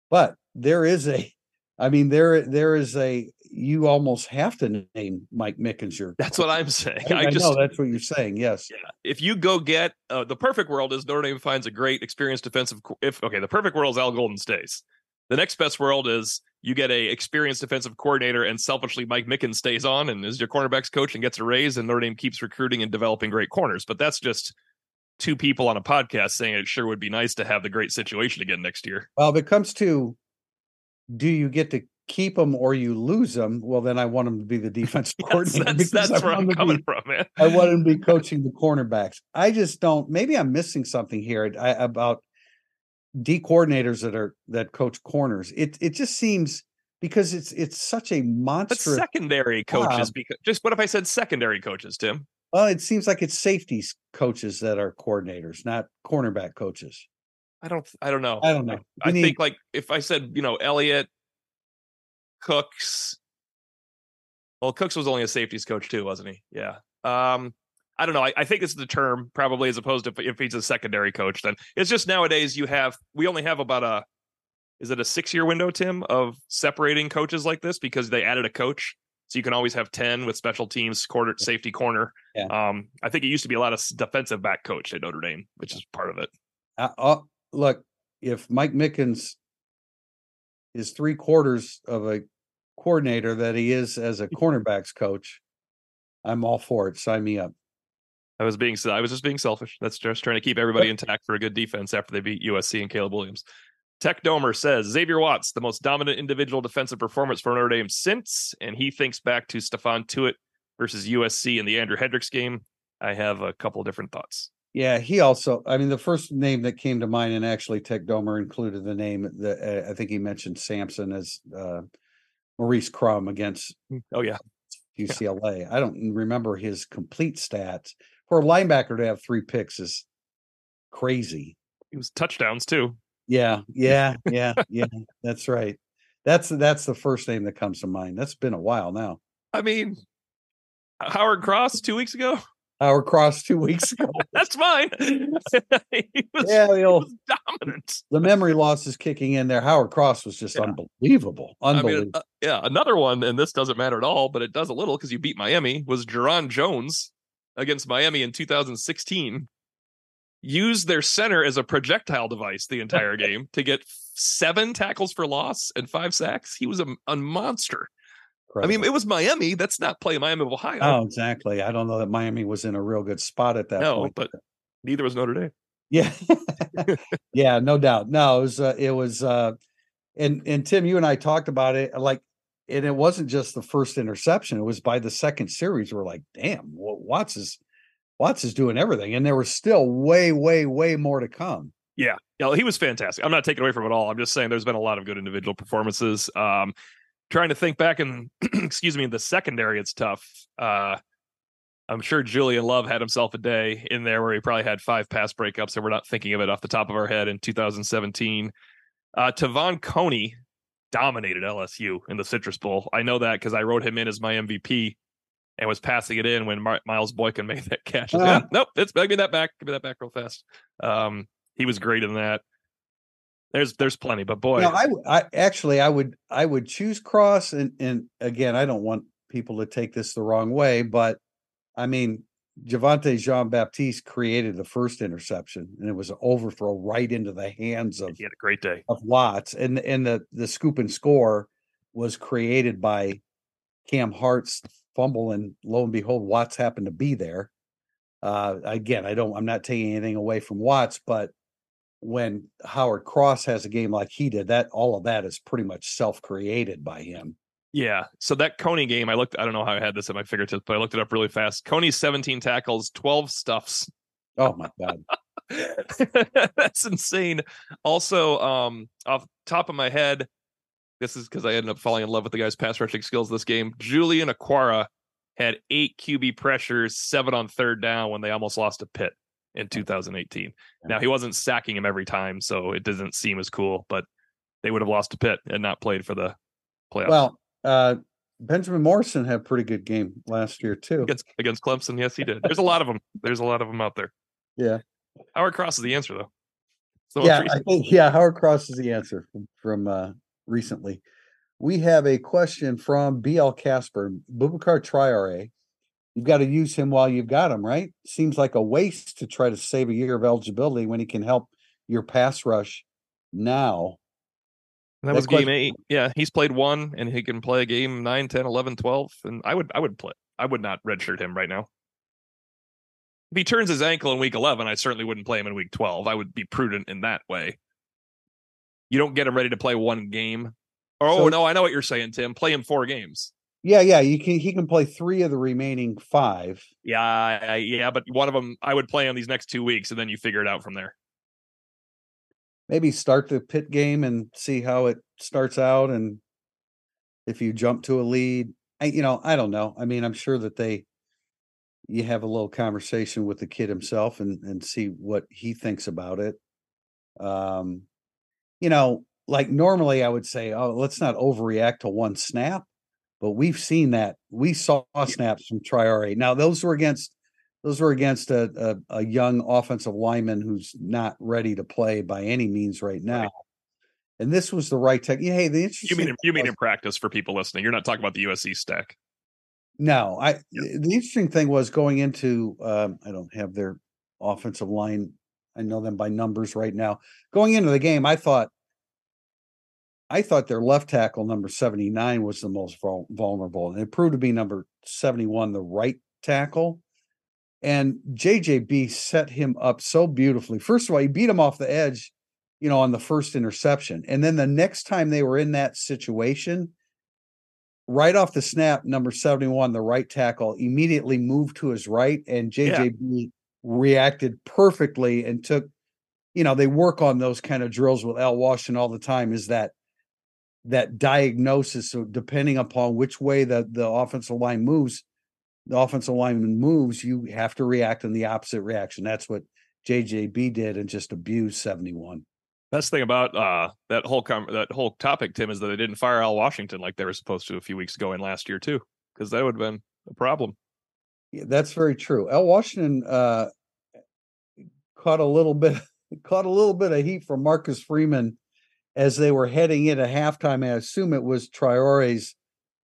But there is a, I mean, there there is a. You almost have to name Mike Mickens your. That's what I'm saying. I, I, I just, know that's what you're saying. Yes. Yeah. If you go get uh, the perfect world is Notre Dame finds a great experienced defensive. If okay, the perfect world is Al Golden stays. The next best world is you get a experienced defensive coordinator and selfishly Mike Mickens stays on and is your cornerbacks coach and gets a raise and Notre Dame keeps recruiting and developing great corners. But that's just two people on a podcast saying it sure would be nice to have the great situation again next year. Well, if it comes to do you get to keep them or you lose them, well, then I want him to be the defense yes, coordinator. That's, that's where I'm coming be, from, man. I want him to be coaching the cornerbacks. I just don't. Maybe I'm missing something here I, about D coordinators that are that coach corners. It it just seems because it's it's such a monster secondary coaches. Because just what if I said secondary coaches, Tim? Well, it seems like it's safeties coaches that are coordinators, not cornerback coaches. I don't. I don't know. I don't know. I, I need... think like if I said you know Elliott, Cooks, Well, Cooks was only a safeties coach too, wasn't he? Yeah. Um, I don't know. I, I think it's the term probably as opposed to if, if he's a secondary coach. Then it's just nowadays you have we only have about a is it a six year window, Tim, of separating coaches like this because they added a coach. So you can always have 10 with special teams, quarter safety corner. Yeah. Um, I think it used to be a lot of defensive back coach at Notre Dame, which is part of it. Uh, uh, look, if Mike Mickens is three quarters of a coordinator that he is as a cornerbacks coach, I'm all for it. Sign me up. I was being I was just being selfish. That's just trying to keep everybody intact for a good defense after they beat USC and Caleb Williams. Tech Domer says Xavier Watts, the most dominant individual defensive performance for Notre Dame since, and he thinks back to Stephon Tuitt versus USC in the Andrew Hendrix game. I have a couple different thoughts. Yeah, he also. I mean, the first name that came to mind, and actually Tech Domer included the name that uh, I think he mentioned Sampson as uh, Maurice Crum against. Mm, oh yeah, UCLA. Yeah. I don't remember his complete stats. For a linebacker to have three picks is crazy. He was touchdowns too. Yeah, yeah, yeah, yeah. That's right. That's that's the first name that comes to mind. That's been a while now. I mean, Howard Cross two weeks ago. Howard Cross two weeks ago. That's fine. he was, yeah, the old, dominant. The memory loss is kicking in there. Howard Cross was just yeah. unbelievable. Unbelievable. I mean, uh, yeah, another one, and this doesn't matter at all, but it does a little because you beat Miami, was Jarron Jones against Miami in 2016. Used their center as a projectile device the entire game to get seven tackles for loss and five sacks. He was a, a monster. I mean, it was Miami. That's not playing Miami of Ohio. Oh, exactly. I don't know that Miami was in a real good spot at that no, point. but neither was Notre Dame. Yeah, yeah, no doubt. No, it was. Uh, it was. Uh, and and Tim, you and I talked about it. Like, and it wasn't just the first interception. It was by the second series. We're like, damn, Watts is Watts is doing everything, and there was still way, way, way more to come. Yeah, yeah, he was fantastic. I'm not taking away from it all. I'm just saying there's been a lot of good individual performances. Um, trying to think back and excuse me, in the secondary, it's tough. Uh, I'm sure Julian Love had himself a day in there where he probably had five pass breakups, and we're not thinking of it off the top of our head in 2017. Uh, Te'von Coney dominated LSU in the Citrus Bowl. I know that because I wrote him in as my MVP and was passing it in when Miles Boykin made that catch. Uh, yeah, nope, it's give me that back. Give me that back real fast. Um, he was great in that. There's there's plenty, but boy, no, I, I actually I would I would choose Cross, and and again I don't want people to take this the wrong way, but I mean Javontae Jean Baptiste created the first interception, and it was an overthrow right into the hands of he had a great day of Watts, and and the the scoop and score was created by Cam Hart's fumble, and lo and behold, Watts happened to be there. Uh, again, I don't, I'm not taking anything away from Watts, but when Howard Cross has a game like he did, that all of that is pretty much self-created by him. Yeah. So that Coney game, I looked, I don't know how I had this at my fingertips, but I looked it up really fast. Coney's 17 tackles, 12 stuffs. Oh my God. That's insane. Also, um, off top of my head, this is because I ended up falling in love with the guy's pass rushing skills this game. Julian Okwara had eight QB pressures, seven on third down when they almost lost to Pitt in 2018. Now he wasn't sacking him every time, so it doesn't seem as cool, but they would have lost to Pitt and not played for the playoffs. Well, uh, Benjamin Morrison had a pretty good game last year too against against Clemson. Yes, he did. There's a lot of them. There's a lot of them out there. Yeah. Howard Cross is the answer though. So yeah, I think yeah, Howard Cross is the answer from, from uh, recently. We have a question from BL Casper, Boubacar Traore you've got to use him while you've got him, right? Seems like a waste to try to save a year of eligibility when he can help your pass rush now. That, that was game eight. Yeah, he's played one and he can play a game 9, 10, 11, 12. And I would I would play. I would not redshirt him right now. If he turns his ankle in week 11, I certainly wouldn't play him in week 12. I would be prudent in that way. You don't get him ready to play one game. Oh, so, no, I know what you're saying, Tim. Play him four games. Yeah, yeah, you can. He can play three of the remaining five. Yeah, yeah, but one of them I would play on these next two weeks, and then you figure it out from there. Maybe start the Pitt game and see how it starts out, and if you jump to a lead, I, you know, I don't know. I mean, I'm sure that they, you have a little conversation with the kid himself and and see what he thinks about it. Um, you know, like normally I would say, oh, let's not overreact to one snap but we've seen that. We saw snaps from Traore. Now those were against those were against a, a, a young offensive lineman who's not ready to play by any means right now. Right. And this was the right tech. Hey, the interesting you mean you mean in practice for people listening. You're not talking about the USC stack. No, I. Yeah. The interesting thing was going into. Um, I don't have their offensive line. I know them by numbers right now. Going into the game, I thought. I thought their left tackle number 79 was the most vulnerable, and it proved to be number 71, the right tackle. And JJB set him up so beautifully. First of all, he beat him off the edge, you know, on the first interception. And then the next time they were in that situation, right off the snap, number 71, the right tackle, immediately moved to his right, and JJB yeah. reacted perfectly and took, you know, they work on those kind of drills with Al Washington all the time. Is that that diagnosis? So depending upon which way the the offensive line moves, the offensive lineman moves, you have to react in the opposite reaction. That's what JJB did and just abused 71. Best thing about uh, that whole com- that whole topic, Tim, is that they didn't fire Al Washington like they were supposed to a few weeks ago and last year too, because that would have been a problem. Yeah, that's very true. Al Washington uh, caught a little bit caught a little bit of heat from Marcus Freeman as they were heading into halftime. I assume it was Traore's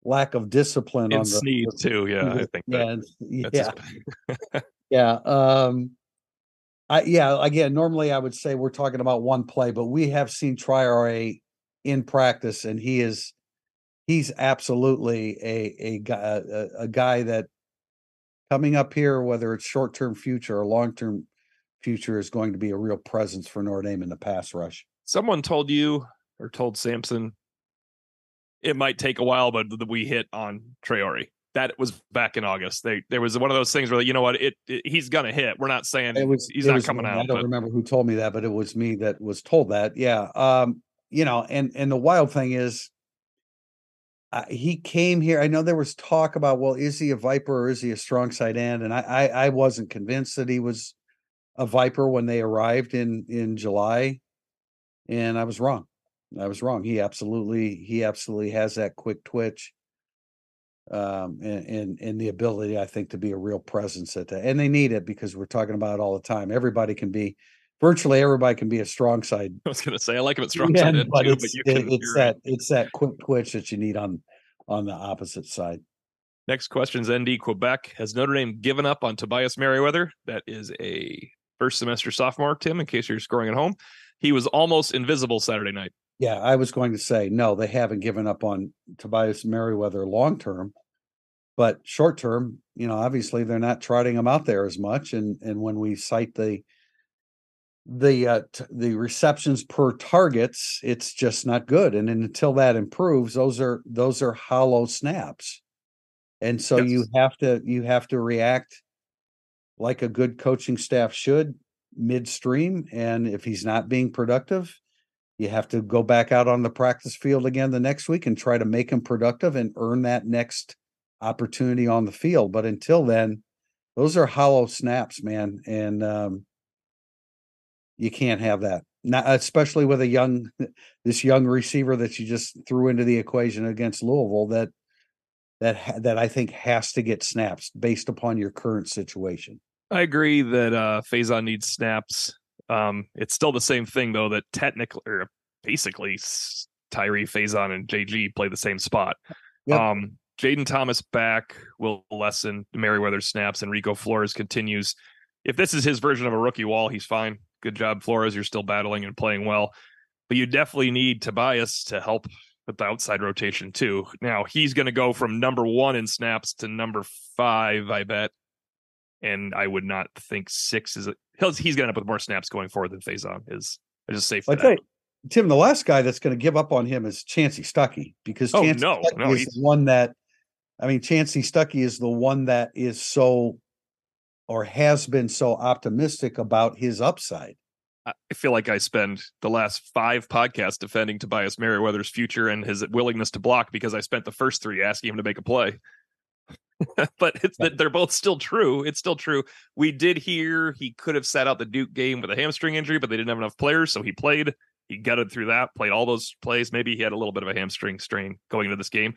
lack of discipline and on the Sneed too. Yeah, I think that, yeah, yeah, yeah. Um, I, yeah, again, normally I would say we're talking about one play, but we have seen Traore in practice, and he is he's absolutely a a guy a, a guy that coming up here, whether it's short term future or long term future, is going to be a real presence for Notre Dame in the pass rush. Someone told you or told Sampson it might take a while, but we hit on Traore that was back in August. They there was one of those things where you know what it, it he's gonna hit. We're not saying it was he's it not was, coming out. I don't but. remember who told me that, but it was me that was told that. Yeah. Um, you know, and and the wild thing is uh, he came here. I know there was talk about, well, is he a Viper or is he a strong side end? And I, I, I wasn't convinced that he was a Viper when they arrived in in July, and I was wrong. I was wrong. He absolutely he absolutely has that quick twitch um, and, and, and the ability, I think, to be a real presence at that. And they need it because we're talking about it all the time. Everybody can be, virtually everybody can be a strong side. I was going to say I like him at strong yeah, side, but, too, it's, but can, it's that it's that quick twitch that you need on on the opposite side. Next question is ND Quebec. Has Notre Dame given up on Tobias Merriweather? That is a first semester sophomore, Tim, in case you're scoring at home. He was almost invisible Saturday night. Yeah, I was going to say no, they haven't given up on Tobias Merriweather long term, but short term, you know, obviously they're not trotting him out there as much. And and when we cite the the uh, t- the receptions per targets, it's just not good. And and, until that improves, those are those are hollow snaps. And so yes. you have to you have to react like a good coaching staff should midstream. And if he's not being productive, you have to go back out on the practice field again the next week and try to make him productive and earn that next opportunity on the field. But until then, those are hollow snaps, man, and um, you can't have that. Not especially with a young, this young receiver that you just threw into the equation against Louisville. That that that I think has to get snaps based upon your current situation. I agree that uh Faison needs snaps um, it's still the same thing though that technically, or basically, Tyree Faison and JG play the same spot. Yep. Um, Jayden Thomas back will lessen Merriweather snaps, and Rico Flores continues. If this is his version of a rookie wall, he's fine. Good job, Flores. You're still battling and playing well, but you definitely need Tobias to help with the outside rotation too. Now he's going to go from number one in snaps to number five, I bet. And I would not think six is he's he's going to end up with more snaps going forward than Faison is. I just say safe. Okay, Tim, the last guy that's going to give up on him is Chansi Stuckey because oh, Chansi no, Stuckey no, is the one that I mean, Chansi Stuckey is the one that is so or has been so optimistic about his upside. I feel like I spend the last five podcasts defending Tobias Merriweather's future and his willingness to block because I spent the first three asking him to make a play. but it's that they're both still true. It's still true. We did hear he could have sat out the Duke game with a hamstring injury, but they didn't have enough players, so he played. He gutted through that, played all those plays. Maybe he had a little bit of a hamstring strain going into this game.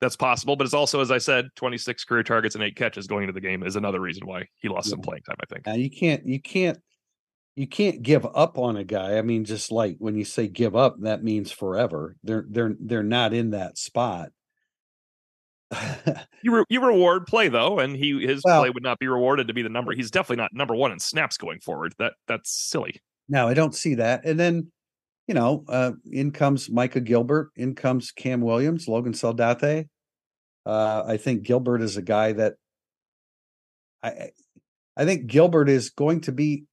That's possible, but it's also, as I said, 26 career targets and eight catches going into the game is another reason why he lost yeah. some playing time. I think. Now you can't, you can't, you can't give up on a guy. I mean, just like when you say give up, that means forever. They're they're they're not in that spot. you re- you reward play though, and he his well, play would not be rewarded to be the number. He's definitely not number one in snaps going forward. That that's silly. No, I don't see that. And then you know, uh, in comes Micah Gilbert, in comes Cam Williams, Logan Saldate. Uh, I think Gilbert is a guy that I I think Gilbert is going to be.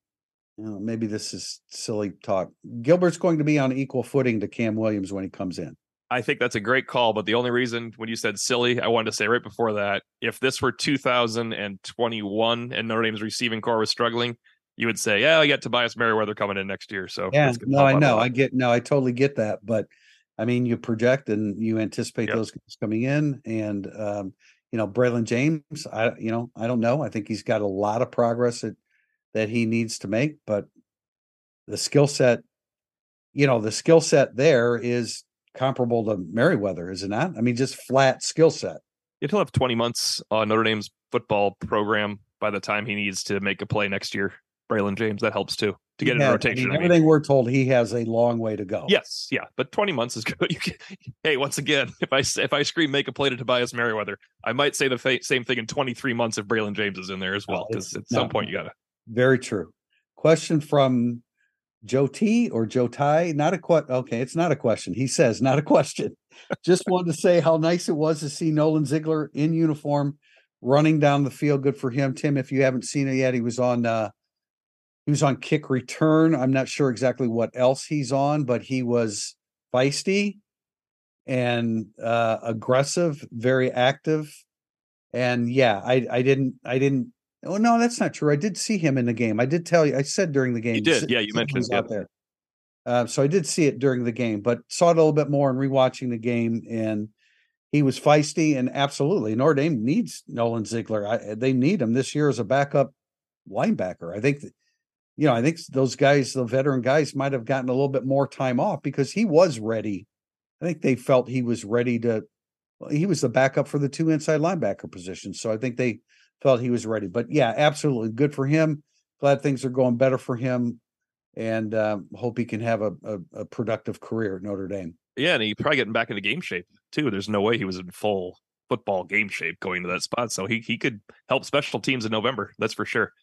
You know, maybe this is silly talk. Gilbert's going to be on equal footing to Cam Williams when he comes in. I think that's a great call, but the only reason when you said silly, I wanted to say right before that, if this were 2021 and Notre Dame's receiving corps was struggling, you would say, yeah, I got Tobias Merriweather coming in next year. So yeah, no, I know, I get, no, I totally get that, but I mean, you project and you anticipate yep. those guys coming in, and um, you know, Braylon James, I, you know, I don't know. I think he's got a lot of progress that that he needs to make, but the skill set, you know, the skill set there is comparable to Merriweather, is it not? I mean, just flat skill set. He'll have 20 months on Notre Dame's football program by the time he needs to make a play next year. Braylon James. That helps too to get in rotation. I mean, everything I mean. we're told, he has a long way to go. Yes, yeah, but 20 months is good. Can, hey, once again, if I if I scream make a play to Tobias Merriweather, I might say the fa- same thing in 23 months if Braylon James is in there as well, because no, at some point you gotta. Very true. Question from Joe T or Joe Ty? Not a question. Okay, it's not a question. He says not a question. Just wanted to say how nice it was to see Nolan Ziegler in uniform running down the field. Good for him, Tim. If you haven't seen it yet, he was on. uh he was on kick return. I'm not sure exactly what else he's on, but he was feisty and uh, aggressive, very active. And yeah, I I didn't I didn't. Oh no, that's not true. I did see him in the game. I did tell you. I said during the game. You did, yeah. You mentioned out there. Uh, so I did see it during the game, but saw it a little bit more in rewatching the game, and he was feisty and absolutely Notre Dame needs Nolan Ziegler. I, they need him this year as a backup linebacker. I think you know, I think those guys, the veteran guys, might have gotten a little bit more time off because he was ready. I think they felt he was ready to. He was the backup for the two inside linebacker positions, so I think they felt he was ready. But yeah, absolutely good for him. Glad things are going better for him, and um, hope he can have a, a, a productive career at Notre Dame. Yeah, and he probably getting back into game shape too. There's no way he was in full football game shape going to that spot, so he he could help special teams in November. That's for sure.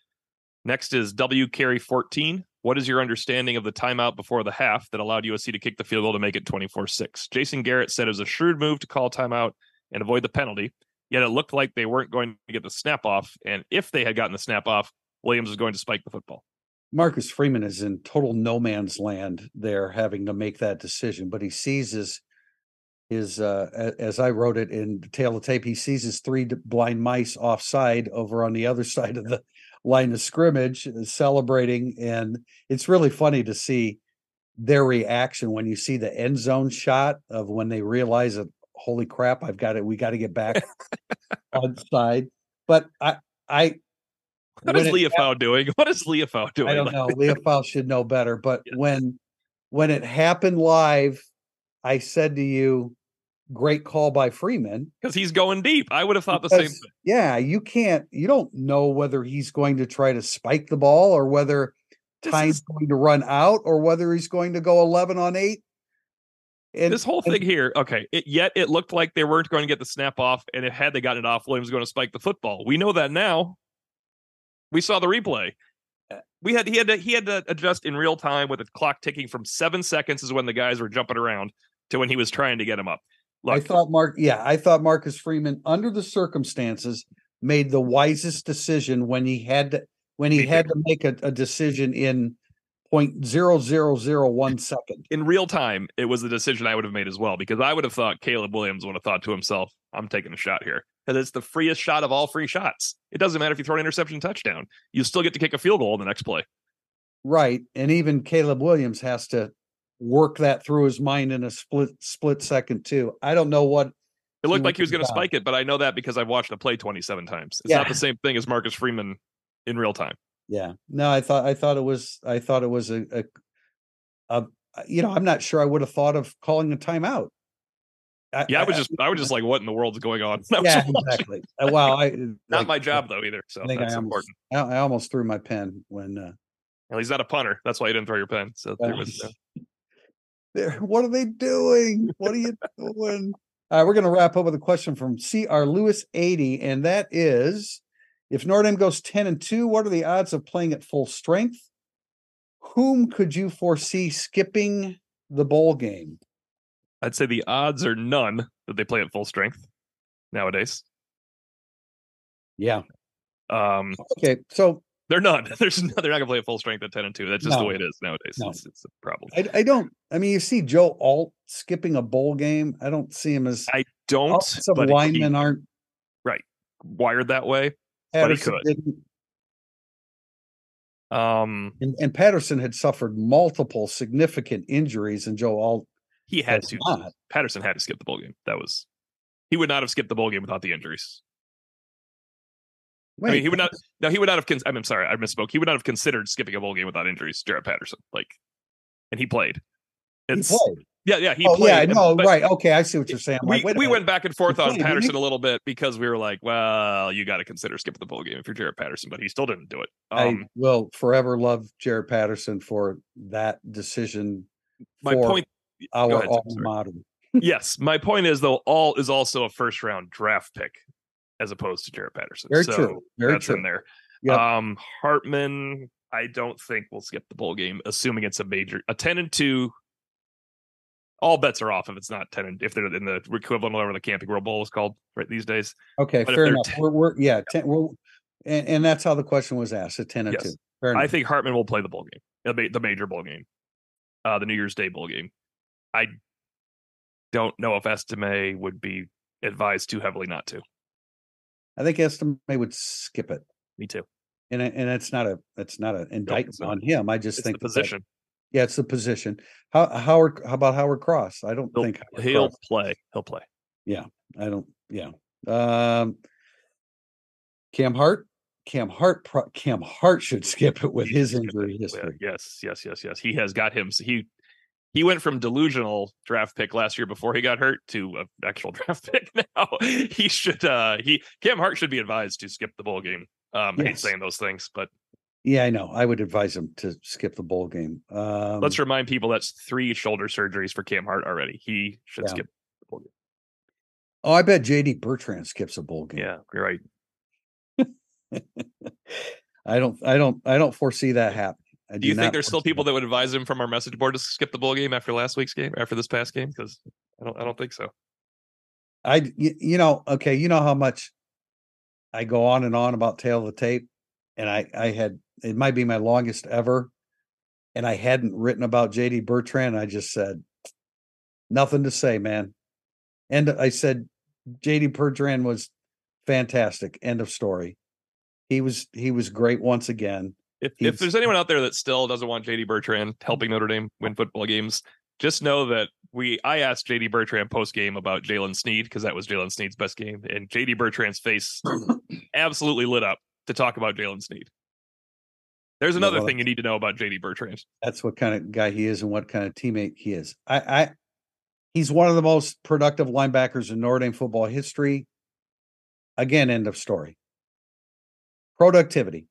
Next is W carry 14. What is your understanding of the timeout before the half that allowed USC to kick the field goal to make it 24 6? Jason Garrett said it was a shrewd move to call timeout and avoid the penalty, yet it looked like they weren't going to get the snap off. And if they had gotten the snap off, Williams was going to spike the football. Marcus Freeman is in total no man's land there, having to make that decision, but he sees his his uh, as I wrote it in the Tale of Tape, he sees his three blind mice offside over on the other side of the line of scrimmage uh, celebrating. And it's really funny to see their reaction when you see the end zone shot of when they realize that, holy crap, I've got it. We got to get back on side. But I, I, what is Liufau doing? What is Liufau doing? I don't know. Liufau should know better. But yes. when when it happened live, I said to you, great call by Freeman because he's going deep. I would have thought because, the same thing. Yeah, you can't. You don't know whether he's going to try to spike the ball or whether this time's is, going to run out or whether he's going to go eleven on eight. And, this whole thing and, here, okay. It, yet it looked like they weren't going to get the snap off, and it had they gotten it off, Williams was going to spike the football. We know that now. We saw the replay. Uh, we had he had to he had to adjust in real time with the clock ticking from seven seconds is when the guys were jumping around to when he was trying to get him up. Look, I thought Mark, yeah, I thought Marcus Freeman, under the circumstances, made the wisest decision when he had to when he had to make a, a decision in point zero zero zero one second. In real time, it was the decision I would have made as well because I would have thought Caleb Williams would have thought to himself, "I'm taking a shot here." Because it's the freest shot of all free shots. It doesn't matter if you throw an interception touchdown; you still get to kick a field goal in the next play. Right, and even Caleb Williams has to work that through his mind in a split split second too. I don't know what it looked like he was going to spike it, but I know that because I've watched the play 27 times. It's yeah. not the same thing as Marcus Freeman in real time. Yeah. No, I thought I thought it was I thought it was a, a, a you know, I'm not sure I would have thought of calling a timeout. I, yeah, I, was just I was just like, what in the world's going on? Yeah, exactly. Uh, well, I not like, my job though either. So I that's I almost, important. I, almost threw my pen when. uh Well, he's not a punter. That's why you didn't throw your pen. So there was. Uh, there, what are they doing? What are you doing? All right, we're going to wrap up with a question from CR Lewis 80, and that is if Notre Dame goes 10 and 2, what are the odds of playing at full strength? Whom could you foresee skipping the bowl game? I'd say the odds are none that they play at full strength nowadays. Yeah. Um, okay, so they're none. There's no, they're not gonna play at full strength at ten and two. That's just no. the way it is nowadays. No. It's, it's, a problem. I, I, don't. I mean, you see Joe Alt skipping a bowl game. I don't see him as. I don't. Some linemen he, aren't right wired that way. Patterson but he could. Didn't. Um, and, and, Patterson had suffered multiple significant injuries, and Joe Alt he had to. Not. Patterson had to skip the bowl game. That was he would not have skipped the bowl game without the injuries. Wait, I mean, he would not. No, he would not have. Con- I'm sorry, I misspoke. He would not have considered skipping a bowl game without injuries. Jarrett Patterson, like, and he played. It's, he played. Yeah, yeah, he oh, played. Yeah, no, right. Okay, I see what you're saying. we, like, we went back and forth on Patterson a little bit because we were like, well, you got to consider skipping the bowl game if you're Jarrett Patterson, but he still didn't do it. Um, I will forever love Jarrett Patterson for that decision. My point our ahead, alma mater. yes, my point is though, all is also a first round draft pick as opposed to Jarrett Patterson. Very so true. Very that's true. in there. Yep. Um, Hartman, I don't think we'll skip the bowl game, assuming it's a major a ten and two. All bets are off if it's not ten and if they're in the equivalent of whatever the Camping World Bowl is called right these days. Okay, but fair enough. we we're, we're, yeah, ten, we're, and, and that's how the question was asked. At ten and yes. two. Fair I think Hartman will play the bowl game, the major bowl game, uh, the New Year's Day bowl game. I don't know if Estime would be advised too heavily not to. I think Estime would skip it. Me too. And and it's not a it's not an indictment no, on him. I just it's think the position. That, yeah, it's the position. How Howard? How about Howard Cross? I don't he'll, think Howard he'll Cross. play. He'll play. Yeah, I don't. Yeah. Um, Cam Hart. Cam Hart. Cam Hart should skip it with his injury history. Yes, yes, yes, yes. He has got him. He he went from delusional draft pick last year before he got hurt to an actual draft pick now. he should uh he Cam Hart should be advised to skip the bowl game. Um yes. I hate saying those things, but yeah, I know. I would advise him to skip the bowl game. Um, Let's remind people that's three shoulder surgeries for Cam Hart already. He should yeah. skip the bowl game. Oh, I bet JD Bertrand skips a bowl game. Yeah, you're right. I don't I don't I don't foresee that happening. I do, do you think there's still people that would advise him from our message board to skip the bowl game after last week's game, after this past game? Because I don't, I don't think so. I, you know, okay, you know how much I go on and on about tail of the tape, and I, I had it might be my longest ever, and I hadn't written about JD Bertrand. I just said nothing to say, man. And I said JD Bertrand was fantastic. End of story. He was he was great once again. If, if there's anyone out there that still doesn't want JD Bertrand helping Notre Dame win football games, just know that we I asked JD Bertrand post game about Jaylen Sneed because that was Jaylen Sneed's best game, and JD Bertrand's face absolutely lit up to talk about Jaylen Sneed. There's another well, thing you need to know about JD Bertrand. That's what kind of guy he is and what kind of teammate he is. I, I he's one of the most productive linebackers in Notre Dame football history. Again, end of story. Productivity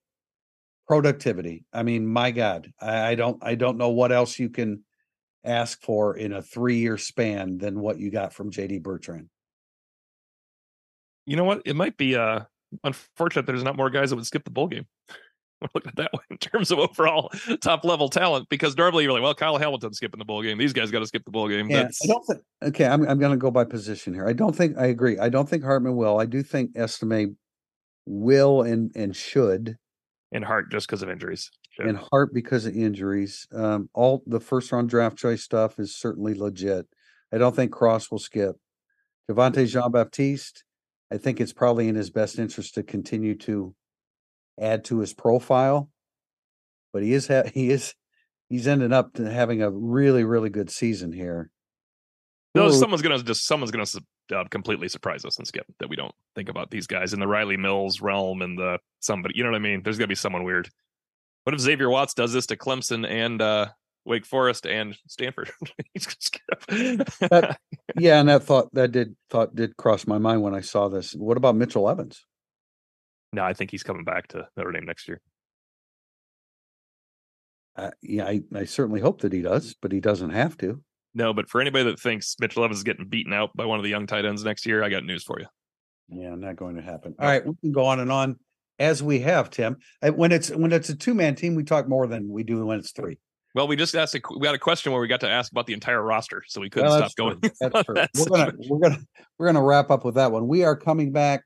productivity. I mean, my God, I, I don't I don't know what else you can ask for in a three year span than what you got from JD Bertrand. You know what? It might be uh unfortunate there's not more guys that would skip the bowl game. Look at that way in terms of overall top level talent, because normally you're like, well, Kyle Hamilton's skipping the bowl game. These guys got to skip the bowl game. Yeah, I don't think. Okay, I'm I'm going to go by position here. I don't think I agree. I don't think Hartman will. I do think Estime will and and should in Hart just because of injuries. Sure. And Hart because of injuries. Um, all the first round draft choice stuff is certainly legit. I don't think Cross will skip. Javontae Jean Baptiste, I think it's probably in his best interest to continue to add to his profile. But he is ha- he is he's ended up having a really really good season here. No, someone's gonna just someone's gonna uh, completely surprise us and skip that we don't think about these guys in the Riley Mills realm and the somebody. You know what I mean? There's gonna be someone weird. What if Xavier Watts does this to Clemson and uh, Wake Forest, and Stanford. that, yeah, and that thought that did thought did cross my mind when I saw this. What about Mitchell Evans? No, I think he's coming back to Notre Dame next year. Uh, yeah, I, I certainly hope that he does, but he doesn't have to. No, but for anybody that thinks Mitchell Evans is getting beaten out by one of the young tight ends next year, I got news for you. Yeah, not going to happen. All right, we can go on and on as we have, Tim. When it's when it's a two man team, we talk more than we do when it's three. Well, we just asked a, we got a question where we got to ask about the entire roster, so we couldn't well, stop going. That's true. we're gonna we're gonna we're gonna wrap up with that one. We are coming back.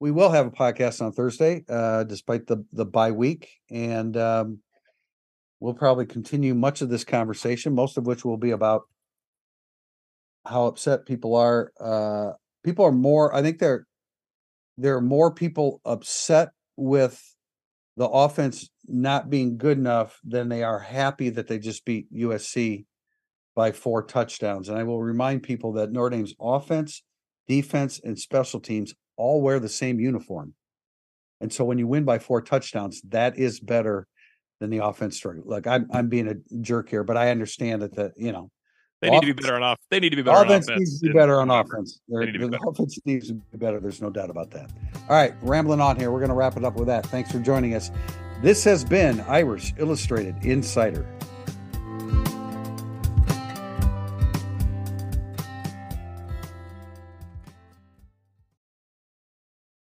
We will have a podcast on Thursday, uh, despite the the bye week, and um, we'll probably continue much of this conversation, most of which will be about how upset people are. Uh, people are more. I think there there are more people upset with the offense not being good enough than they are happy that they just beat USC by four touchdowns. And I will remind people that Notre Dame's offense, defense, and special teams all wear the same uniform. And so when you win by four touchdowns, that is better than the offense struggle. Look, I'm I'm being a jerk here, but I understand that the you know they offense, need to be better on off. They need to be better offense on offense. Needs to be better on offense. They need to be better. offense needs to be better. There's no doubt about that. All right, rambling on here. We're going to wrap it up with that. Thanks for joining us. This has been Irish Illustrated Insider.